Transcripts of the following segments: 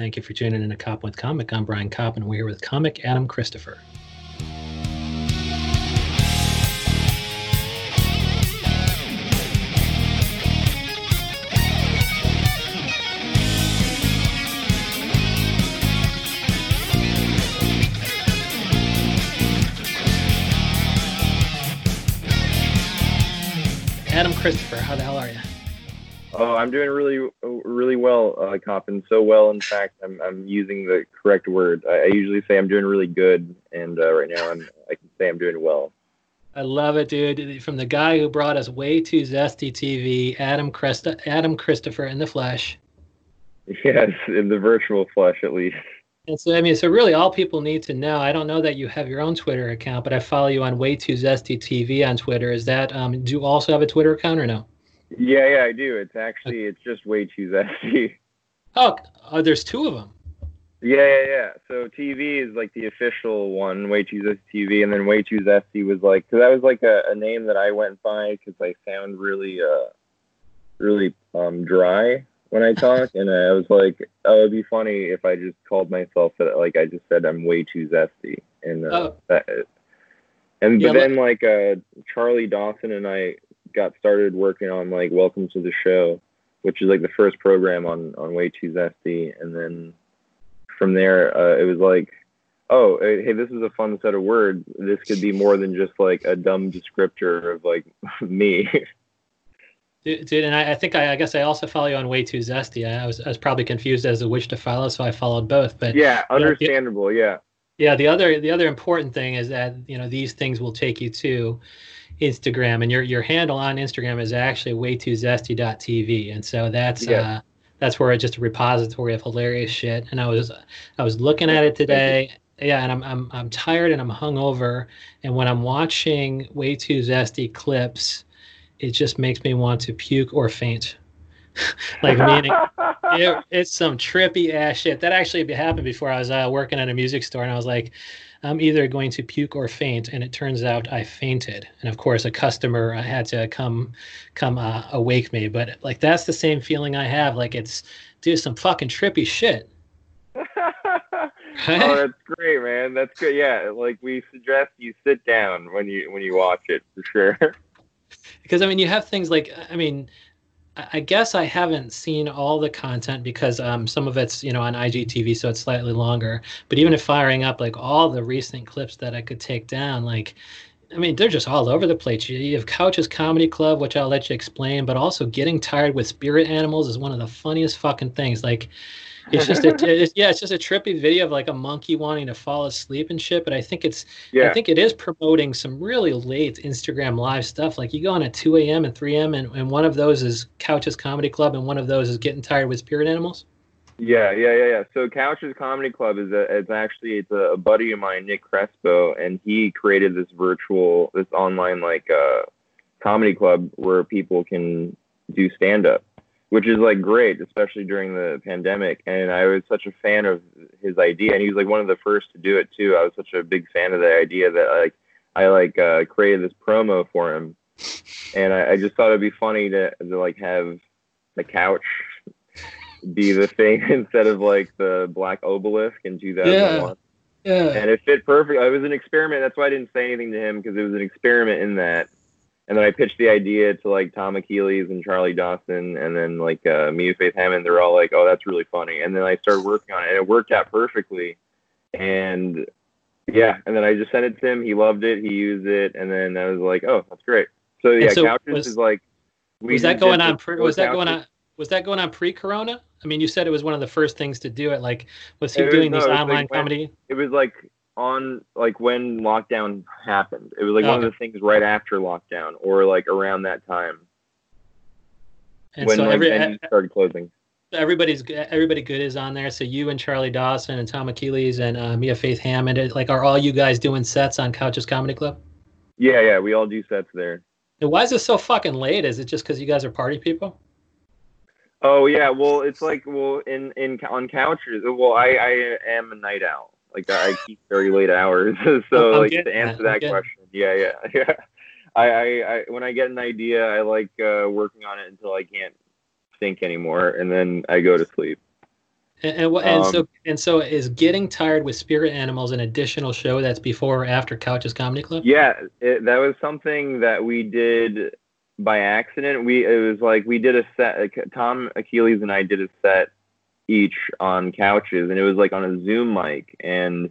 Thank you for tuning in to Cop with Comic. I'm Brian Kopp, and we're here with comic Adam Christopher. Adam Christopher, how the hell? Oh, I'm doing really, really well, uh, Coppin. So well, in fact, I'm, I'm using the correct word. I, I usually say I'm doing really good, and uh, right now I'm, I can say I'm doing well. I love it, dude. From the guy who brought us way too zesty TV, Adam Christa, Adam Christopher in the flesh. Yes, in the virtual flesh, at least. And so, I mean, so really, all people need to know. I don't know that you have your own Twitter account, but I follow you on Way Too Zesty TV on Twitter. Is that um, do you also have a Twitter account or no? Yeah, yeah, I do. It's actually it's just way too zesty. Oh, oh, there's two of them. Yeah, yeah, yeah. So TV is like the official one, way too zesty TV, and then way too zesty was like because that was like a, a name that I went by because I sound really, uh, really um dry when I talk, and I was like, oh, it'd be funny if I just called myself that, like I just said I'm way too zesty, and uh, oh. that. And yeah, but then like uh, Charlie Dawson and I got started working on like Welcome to the Show, which is like the first program on on Way Too Zesty, and then from there uh, it was like, oh hey, this is a fun set of words. This could be more than just like a dumb descriptor of like me. Dude, and I, I think I, I, guess I also follow you on Way Too Zesty. I, I, was I was probably confused as to which to follow, so I followed both. But yeah, understandable. yeah. Yeah. The other the other important thing is that you know these things will take you to Instagram, and your your handle on Instagram is actually way too zesty.tv, and so that's yeah. uh, that's where it's just a repository of hilarious shit. And I was I was looking at it today, yeah, and I'm I'm I'm tired and I'm hungover, and when I'm watching way too zesty clips, it just makes me want to puke or faint. like meaning it, it's some trippy ass shit that actually happened before I was uh, working at a music store, and I was like I'm either going to puke or faint. And it turns out I fainted. And of course, a customer uh, had to come come uh, awake me. But like that's the same feeling I have. Like it's do some fucking trippy shit. oh, that's great, man. That's good. Yeah, like we suggest you sit down when you when you watch it for sure. because I mean, you have things like I mean, I guess I haven't seen all the content because um, some of it's you know on IGTV, so it's slightly longer. But even if firing up like all the recent clips that I could take down, like I mean, they're just all over the place. You have Couch's Comedy Club, which I'll let you explain, but also getting tired with spirit animals is one of the funniest fucking things. Like it's just a, it's, yeah, it's just a trippy video of like a monkey wanting to fall asleep and shit. But I think it's yeah. I think it is promoting some really late Instagram live stuff. Like you go on at 2 a.m. and 3 a.m. and, and one of those is Couch's Comedy Club and one of those is getting tired with spirit animals. Yeah, yeah, yeah, yeah. So Couch's Comedy Club is a, it's actually it's a buddy of mine, Nick Crespo, and he created this virtual, this online like uh, comedy club where people can do stand up which is like great, especially during the pandemic. And I was such a fan of his idea, and he was like one of the first to do it too. I was such a big fan of the idea that like I like uh, created this promo for him, and I, I just thought it'd be funny to, to like have the couch be the thing instead of like the black obelisk in 2001. Yeah. yeah. And it fit perfect. It was an experiment. That's why I didn't say anything to him because it was an experiment in that and then I pitched the idea to like Tom Achilles and Charlie Dawson, and then like uh, and Faith Hammond. They're all like, "Oh, that's really funny." And then I started working on it, and it worked out perfectly. And yeah, and then I just sent it to him. He loved it. He used it, and then I was like, "Oh, that's great." So yeah, so couches was, is like. Was that going on? Pre- was that couches. going on? Was that going on pre-corona? I mean, you said it was one of the first things to do it. Like, was he doing these online like comedy? It was like on like when lockdown happened. It was like okay. one of the things right after lockdown or like around that time. And when so like, every, started closing. Everybody's everybody good is on there. So you and Charlie Dawson and Tom Achilles and uh, Mia Faith Hammond, like, are all you guys doing sets on Couches Comedy Club? Yeah, yeah, we all do sets there. And why is it so fucking late? Is it just because you guys are party people? Oh yeah, well it's like well in in on couches. Well, I I am a night owl. Like I keep very late hours. so I'm like to answer that, that question, yeah, yeah, yeah. I, I, I, when I get an idea, I like uh, working on it until I can't think anymore, and then I go to sleep. And, and, and um, so and so is getting tired with spirit animals an additional show that's before or after Couches Comedy Club? Yeah, it, that was something that we did by accident. We it was like we did a set. Tom Achilles and I did a set each on couches, and it was like on a Zoom mic, and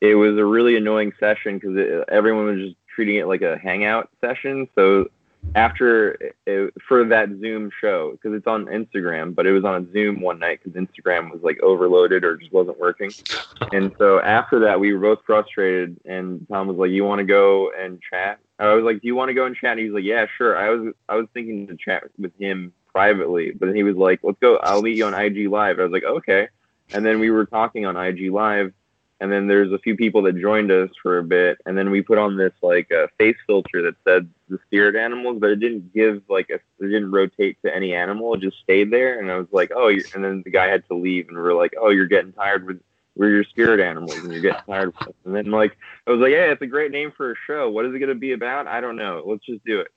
it was a really annoying session because everyone was just treating it like a hangout session. So after it, for that Zoom show because it's on Instagram, but it was on a Zoom one night because Instagram was like overloaded or just wasn't working. and so after that, we were both frustrated, and Tom was like, "You want to go and chat?" I was like, "Do you want to go and chat?" And he was like, "Yeah, sure." I was I was thinking to chat with him privately, but then he was like, "Let's go. I'll meet you on IG Live." I was like, "Okay." And then we were talking on IG Live, and then there's a few people that joined us for a bit, and then we put on this like uh, face filter that said the spirit animals, but it didn't give like a, it didn't rotate to any animal. It just stayed there, and I was like, oh, and then the guy had to leave, and we are like, oh, you're getting tired with we're your spirit animals, and you're getting tired. And then like I was like, yeah, it's a great name for a show. What is it going to be about? I don't know. Let's just do it.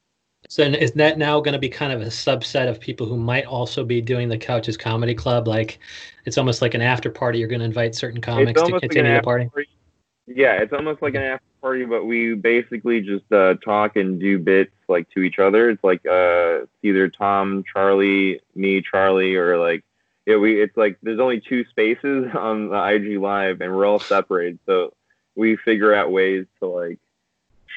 So is that now going to be kind of a subset of people who might also be doing the Couches Comedy Club? Like, it's almost like an after party. You're going to invite certain comics to continue like the party. party. Yeah, it's almost like an after party, but we basically just uh, talk and do bits like to each other. It's like uh, it's either Tom, Charlie, me, Charlie, or like yeah, we. It's like there's only two spaces on the IG Live, and we're all separated. So we figure out ways to like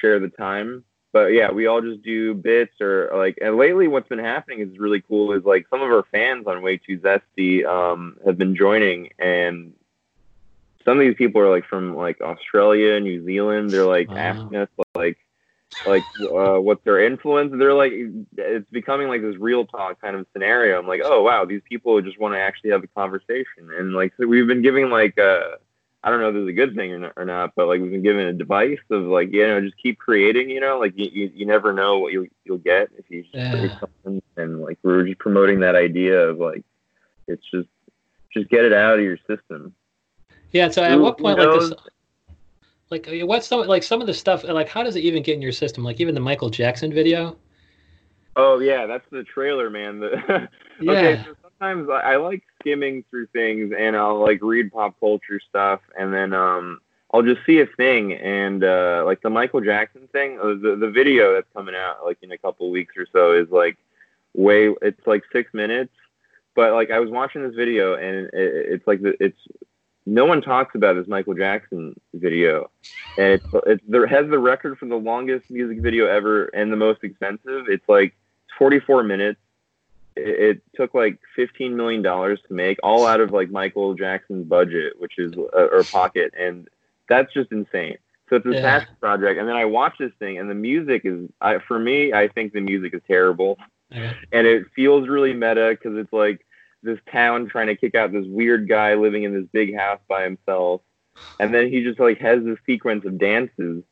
share the time but yeah, we all just do bits or like. And lately, what's been happening is really cool. Is like some of our fans on Way Too Zesty um, have been joining, and some of these people are like from like Australia, New Zealand. They're like wow. asking us like like uh, what's their influence. They're like it's becoming like this real talk kind of scenario. I'm like, oh wow, these people just want to actually have a conversation, and like so we've been giving like. Uh, I don't know if this is a good thing or not, or not, but like we've been given a device of like you know just keep creating. You know, like you, you, you never know what you you'll get if you just yeah. something. And like we were just promoting that idea of like it's just just get it out of your system. Yeah. So at what point like this? Like uh, what's some like some of the stuff like how does it even get in your system? Like even the Michael Jackson video. Oh yeah, that's the trailer, man. The, yeah. okay, so sometimes I, I like skimming through things and I'll like read pop culture stuff and then um I'll just see a thing and uh like the Michael Jackson thing, uh, the the video that's coming out like in a couple weeks or so is like way it's like 6 minutes but like I was watching this video and it, it's like the, it's no one talks about this Michael Jackson video, and it's it's there has the record for the longest music video ever and the most expensive. It's like 44 minutes, it, took like fifteen million dollars to make, all out of like Michael Jackson's budget, which is uh, or pocket, and that's just insane. So it's a yeah. passion project, and then I watch this thing, and the music is, I, for me, I think the music is terrible, and it feels really meta because it's like this town trying to kick out this weird guy living in this big house by himself, and then he just like has this sequence of dances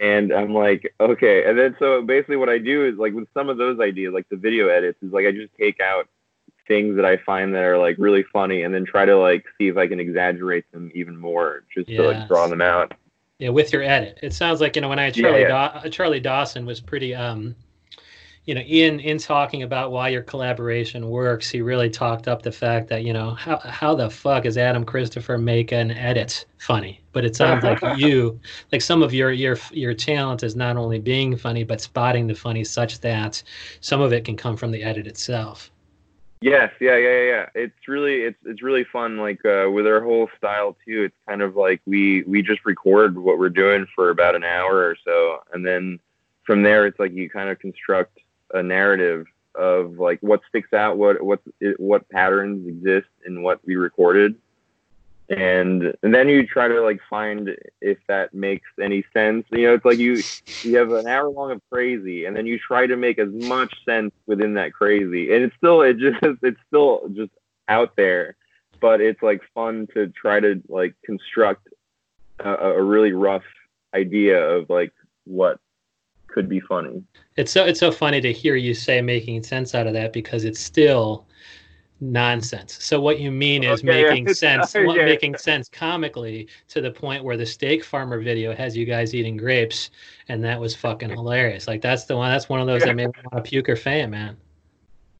and I'm like, okay. And then so basically what I do is like with some of those ideas, like the video edits, is like I just take out things that I find that are like really funny and then try to like see if I can exaggerate them even more just to like draw them out. Yeah, with your edit. It sounds like, you know, when I had Charlie, yeah, yeah. Charlie Dawson was pretty um you know, in in talking about why your collaboration works, he really talked up the fact that you know how how the fuck is Adam Christopher make an edit funny? But it sounds like you, like some of your your your talent is not only being funny but spotting the funny, such that some of it can come from the edit itself. Yes, yeah, yeah, yeah. It's really it's it's really fun. Like uh, with our whole style too. It's kind of like we we just record what we're doing for about an hour or so, and then from there it's like you kind of construct a narrative of like what sticks out, what what what patterns exist in what we recorded, and and then you try to like find if that makes any sense. You know, it's like you you have an hour long of crazy, and then you try to make as much sense within that crazy, and it's still it just it's still just out there, but it's like fun to try to like construct a, a really rough idea of like what could be funny. It's so it's so funny to hear you say making sense out of that because it's still nonsense. So what you mean is okay, making yeah. sense, making sense comically to the point where the steak farmer video has you guys eating grapes, and that was fucking hilarious. Like that's the one. That's one of those that made me want to puke or faint, man.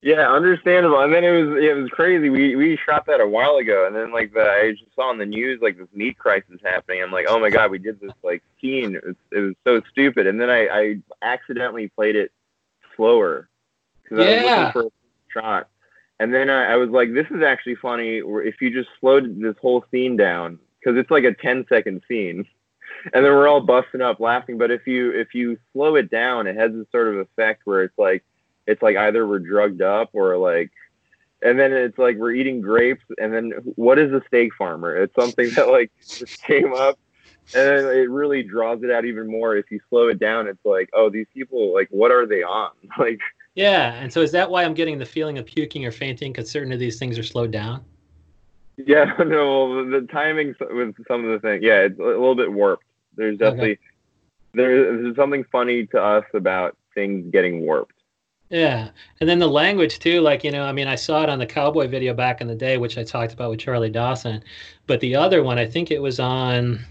Yeah, understandable. And then it was it was crazy. We we shot that a while ago, and then like the I just saw on the news like this meat crisis happening. I'm like, oh my god, we did this like scene. It was, it was so stupid. And then I I accidentally played it slower because yeah. I was looking for a shot. And then I, I was like, this is actually funny. If you just slowed this whole scene down, because it's like a 10 second scene, and then we're all busting up laughing. But if you if you slow it down, it has this sort of effect where it's like it's like either we're drugged up or like and then it's like we're eating grapes and then what is a steak farmer? It's something that like just came up and it really draws it out even more. If you slow it down it's like oh these people like what are they on? Like yeah and so is that why i'm getting the feeling of puking or fainting because certain of these things are slowed down? Yeah no the timing with some of the things yeah it's a little bit warped. There's definitely okay. there, there's something funny to us about things getting warped yeah. And then the language too, like, you know, I mean, I saw it on the cowboy video back in the day, which I talked about with Charlie Dawson. But the other one, I think it was on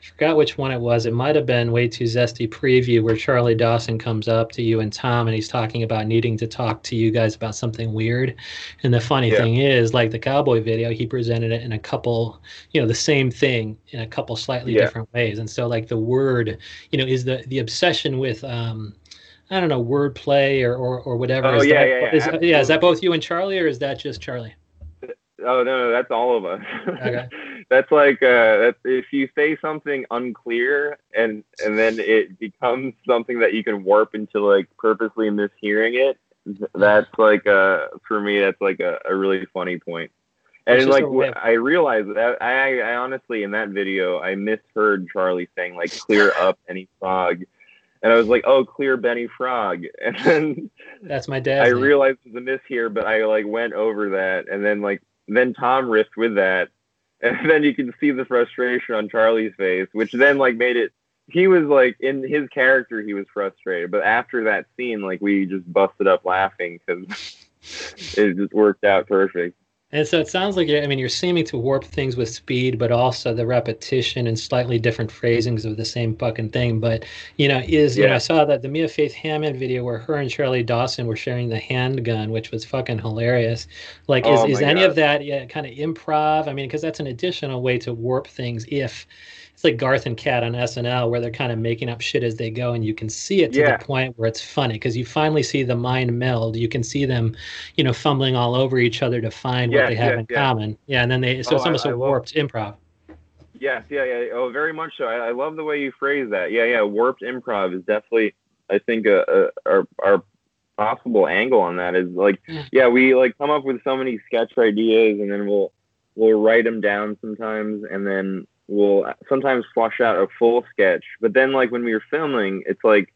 I forgot which one it was. It might have been Way Too Zesty preview where Charlie Dawson comes up to you and Tom and he's talking about needing to talk to you guys about something weird. And the funny yeah. thing is, like the cowboy video, he presented it in a couple, you know, the same thing in a couple slightly yeah. different ways. And so like the word, you know, is the the obsession with um I don't know wordplay or, or, or whatever. Oh is yeah, that, yeah, yeah. Is, yeah. Is that both you and Charlie, or is that just Charlie? Oh no, no that's all of us. Okay. that's like uh, that's, if you say something unclear and and then it becomes something that you can warp into like purposely mishearing it. That's like uh for me that's like a, a really funny point. And like I realized that I I honestly in that video I misheard Charlie saying like clear up any fog and I was like, "Oh, clear Benny Frog," and then that's my dad. I name. realized there's a miss here, but I like went over that, and then like then Tom riffed with that, and then you can see the frustration on Charlie's face, which then like made it. He was like in his character, he was frustrated, but after that scene, like we just busted up laughing because it just worked out perfect. And so it sounds like you're, I mean you're seeming to warp things with speed, but also the repetition and slightly different phrasings of the same fucking thing. But you know, is yeah. you know I saw that the Mia Faith Hammond video where her and Charlie Dawson were sharing the handgun, which was fucking hilarious. Like, is, oh is any God. of that yeah, kind of improv? I mean, because that's an additional way to warp things if it's like Garth and Kat on SNL where they're kind of making up shit as they go, and you can see it to yeah. the point where it's funny because you finally see the mind meld. You can see them, you know, fumbling all over each other to find yeah, what they have yeah, in common. Yeah, and then they so oh, it's almost I, a I warped love, improv. Yes, yeah, yeah. Oh, very much so. I, I, love the way you phrase that. Yeah, yeah. Warped improv is definitely, I think, a, a, our our possible angle on that is like, yeah, we like come up with so many sketch ideas, and then we'll we'll write them down sometimes, and then will sometimes flush out a full sketch, but then like when we were filming, it's like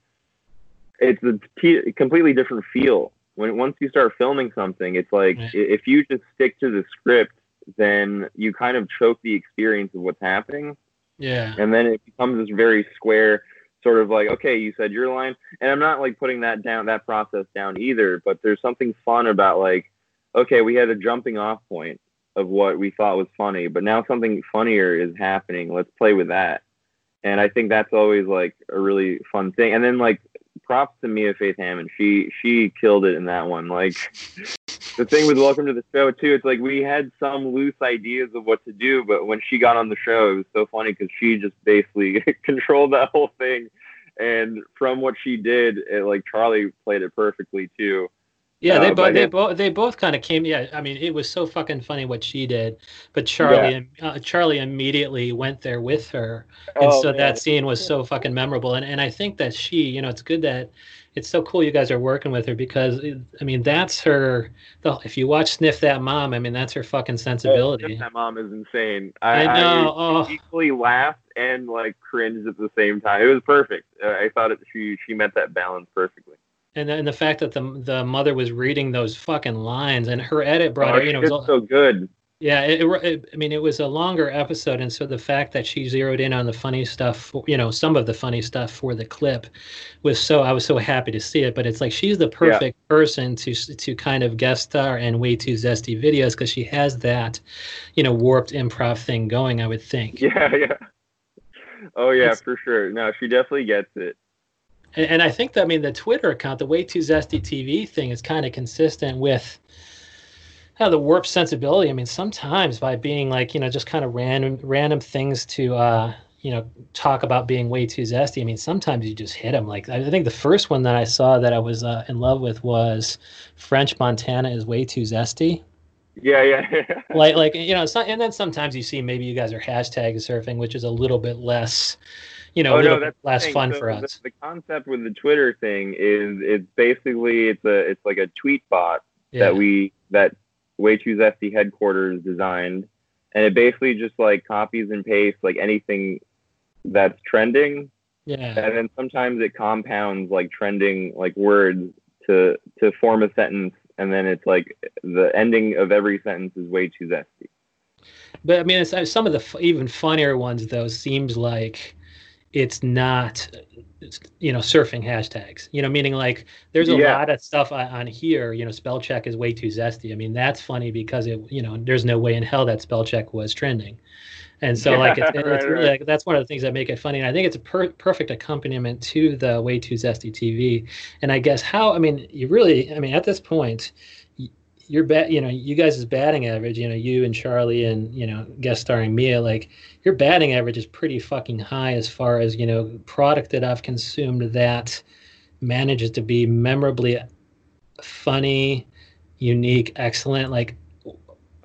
it's a t- completely different feel. When once you start filming something, it's like right. if you just stick to the script, then you kind of choke the experience of what's happening. Yeah. And then it becomes this very square sort of like, okay, you said your line, and I'm not like putting that down, that process down either. But there's something fun about like, okay, we had a jumping off point of what we thought was funny, but now something funnier is happening. Let's play with that. And I think that's always like a really fun thing. And then like props to Mia Faith Hammond. She she killed it in that one. Like the thing with Welcome to the Show too, it's like we had some loose ideas of what to do, but when she got on the show, it was so funny because she just basically controlled that whole thing. And from what she did, it, like Charlie played it perfectly too. Yeah, they uh, both they both they both kind of came. Yeah, I mean, it was so fucking funny what she did, but Charlie yeah. uh, Charlie immediately went there with her, and oh, so man. that scene was so fucking memorable. And and I think that she, you know, it's good that it's so cool you guys are working with her because I mean that's her. The, if you watch Sniff That Mom, I mean that's her fucking sensibility. Oh, Sniff That Mom is insane. I, I know. I oh. equally laughed and like cringed at the same time. It was perfect. I thought it, she she met that balance perfectly and and the fact that the the mother was reading those fucking lines and her edit brought oh, it, you know, it was so good. Yeah, it, it, I mean, it was a longer episode, and so the fact that she zeroed in on the funny stuff, you know, some of the funny stuff for the clip, was so I was so happy to see it. But it's like she's the perfect yeah. person to to kind of guest star and way too zesty videos because she has that, you know, warped improv thing going. I would think. Yeah, yeah. Oh yeah, it's, for sure. No, she definitely gets it. And, and I think that I mean the Twitter account, the Way Too Zesty TV thing, is kind of consistent with how the warped sensibility. I mean, sometimes by being like you know just kind of random random things to uh, you know talk about being way too zesty. I mean, sometimes you just hit them. Like I think the first one that I saw that I was uh, in love with was French Montana is way too zesty. Yeah, yeah. like, like you know, and then sometimes you see maybe you guys are hashtag surfing, which is a little bit less, you know, oh, a little no, bit less fun so for us. The, the, concept with the Twitter thing is it's basically it's a it's like a tweet bot yeah. that we that Way Too Zesty headquarters designed, and it basically just like copies and pastes like anything that's trending. Yeah. And then sometimes it compounds like trending like words to to form a sentence and then it's like the ending of every sentence is way too zesty. But I mean, it's, some of the even funnier ones though seems like it's not, you know, surfing hashtags. You know, meaning like there's a yeah. lot of stuff on, here. You know, spell check is way too zesty. I mean, that's funny because it, you know, there's no way in hell that spell check was trending. And so, yeah, like, it's, right, it's really, right. like, that's one of the things that make it funny. And I think it's a per- perfect accompaniment to the Way Too Zesty TV. And I guess how, I mean, you really, I mean, at this point, your bat, you know, you guys' batting average, you know, you and Charlie and, you know, guest starring Mia, like, your batting average is pretty fucking high as far as, you know, product that I've consumed that manages to be memorably funny, unique, excellent. Like,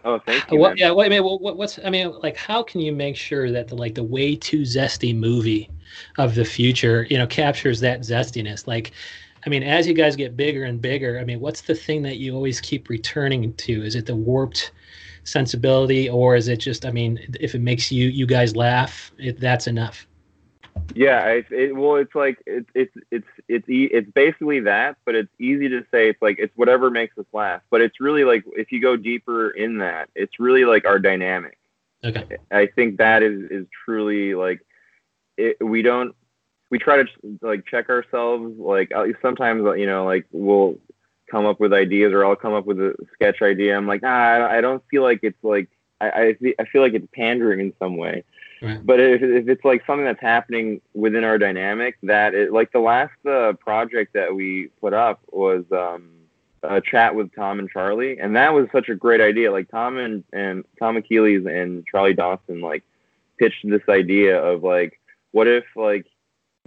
Oh, thank you. What, yeah, what, I mean, what, what's I mean, like, how can you make sure that the like the way too zesty movie of the future, you know, captures that zestiness? Like, I mean, as you guys get bigger and bigger, I mean, what's the thing that you always keep returning to? Is it the warped sensibility, or is it just? I mean, if it makes you you guys laugh, it, that's enough. Yeah, it, it, well, it's like it's it's it's it's it's basically that, but it's easy to say. It's like it's whatever makes us laugh, but it's really like if you go deeper in that, it's really like our dynamic. Okay. I think that is is truly like it, we don't we try to like check ourselves. Like sometimes you know like we'll come up with ideas or I'll come up with a sketch idea. I'm like, ah, I don't feel like it's like I I, I feel like it's pandering in some way. Right. But if, if it's like something that's happening within our dynamic, that it, like the last uh, project that we put up was um, a chat with Tom and Charlie, and that was such a great idea. Like Tom and and Tom Achilles and Charlie Dawson like pitched this idea of like, what if like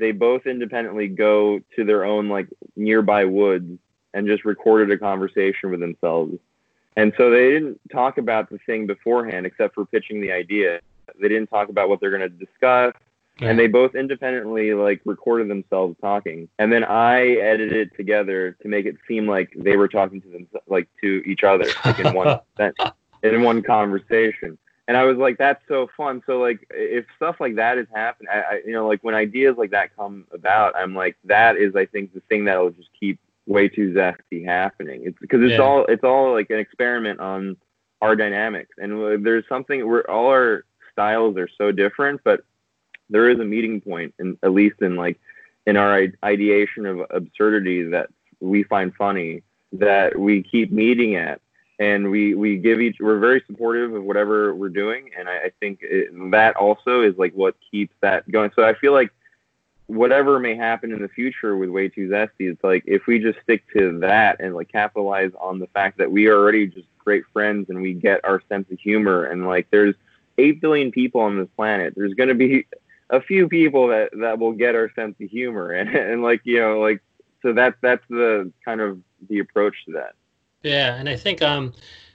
they both independently go to their own like nearby woods and just recorded a conversation with themselves. And so they didn't talk about the thing beforehand except for pitching the idea they didn't talk about what they're going to discuss. Yeah. And they both independently like recorded themselves talking, and then I edited it together to make it seem like they were talking to them like to each other like in one in one conversation. And I was like, that's so fun. So like, if stuff like that is happening, I, I, you know, like when ideas like that come about, I'm like, that is, I think, the thing that will just keep way too zesty happening. It's because it's yeah. all, it's all like an experiment on our dynamics, and uh, there's something where all our styles are so different, but there is a meeting and at least in like in our ideation of absurdity that we find funny that we keep meeting at and we we give each we're very supportive of whatever we're doing and i, I think it, that also is like what keeps that going so i feel like whatever may happen in the future with way too zesty it's like if we just stick to that and like capitalize on the fact that we are already just great friends and we get our sense of humor and like there's 8 billion people on this planet. There's going to be a few people that, that will get our sense of humor. And, and like, you know, like, so that's, that's the kind of the approach to that. Yeah. And I think, um,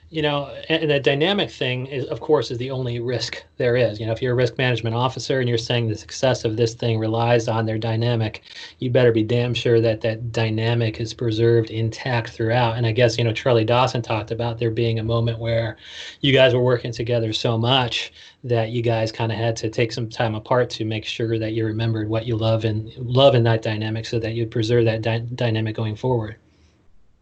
you know, and the dynamic thing is, of course, is the only risk there is. You know, if you're a risk management officer and you're saying the success of this thing relies on their dynamic, you better be damn sure that that dynamic is preserved intact throughout. And I guess, you know, Charlie Dawson talked about there being a moment where you guys were working together so much that you guys kind of had to take some time apart to make sure that you remembered what you love and love in that dynamic so that you'd preserve that dy- dynamic going forward.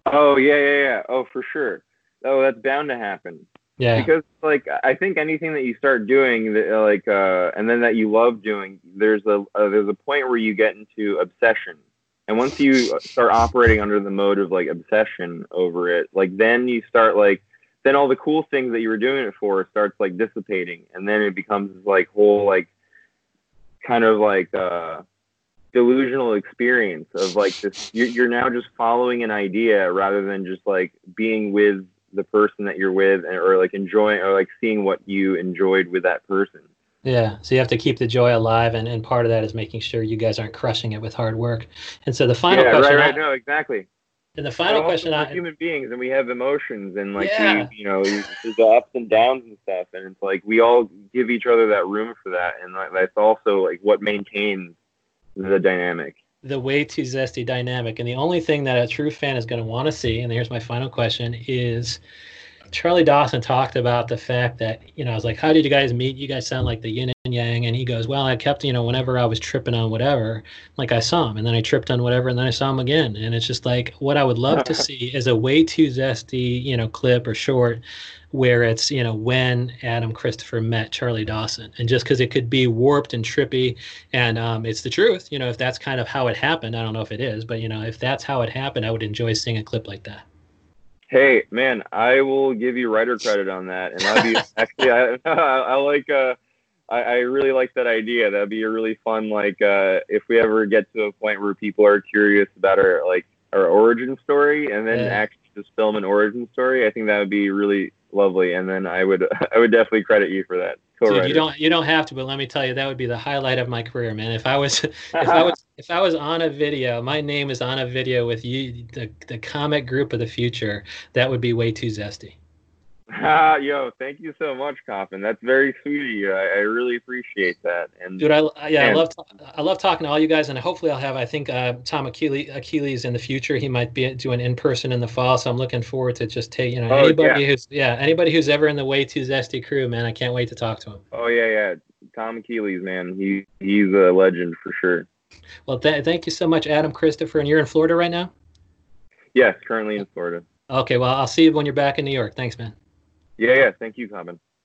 Oh, yeah, yeah, yeah. Oh, for sure oh, that's bound to happen. Yeah. Because like I think anything that you start doing, that, like, uh, and then that you love doing, there's a uh, there's a point where you get into obsession, and once you start operating under the mode of like obsession over it, like then you start like then all the cool things that you were doing it for starts like dissipating, and then it becomes like whole like kind of like uh delusional experience of like this. You're, you're now just following an idea rather than just like being with the person that you're with, and, or like enjoying or like seeing what you enjoyed with that person. Yeah, so you have to keep the joy alive, and, and part of that is making sure you guys aren't crushing it with hard work. And so the final yeah, question, right, right, I, no, exactly. And the final We're question, I, human beings, and we have emotions, and like Yeah. we, you know, there's the ups and downs and stuff, and it's like we all give each other that room for that, and like, that's also like what maintains the dynamic. the way too zesty dynamic, and the only thing that a true fan is going to want to see, and here's my final question, is Charlie Dawson talked about the fact that you know I was like, how did you guys meet? You guys sound like the yin and yang, and he goes, well, I kept you know whenever I was tripping on whatever, like I saw him, and then I tripped on whatever, and then I saw him again, and it's just like what I would love to see is a way too zesty you know clip or short where it's you know when Adam Christopher met Charlie Dawson, and just because it could be warped and trippy, and um, it's the truth, you know, if that's kind of how it happened, I don't know if it is, but you know, if that's how it happened, I would enjoy seeing a clip like that. Hey, man, I will give you writer credit on that, and that'd be actually I, I like uh, I, I really like that idea. That'd be a really fun like uh, if we ever get to a point where people are curious about our like our origin story, and then Yeah. actually just film an origin story. I think that would be really lovely, and then I would I would definitely credit you for that. Dude, you don't you don't have to, but let me tell you, that would be the highlight of my career, man. If I was if I was if I was on a video, my name is on a video with you, the the comic group of the future, that would be way too zesty. Yo, thank you so much, Coffin. That's very sweet of you. I, I really appreciate that. And Dude, I yeah, I Man. love I love talking to all you guys, and hopefully I'll have I think uh, Tom Achilles, Achilles in the future. He might be doing in person in the fall, so I'm looking forward to just take you know Oh, anybody who's yeah anybody who's ever in the way too zesty crew, man. I can't wait to talk to him. oh yeah, yeah, Tom Achilles, man. He he's a legend for sure. Well, th- thank you so much, Adam Christopher, and you're in Florida right now. Yes, currently in Florida. Okay, well I'll see you when you're back in New York. Thanks, man. Yeah, yeah. Thank you, Coffin.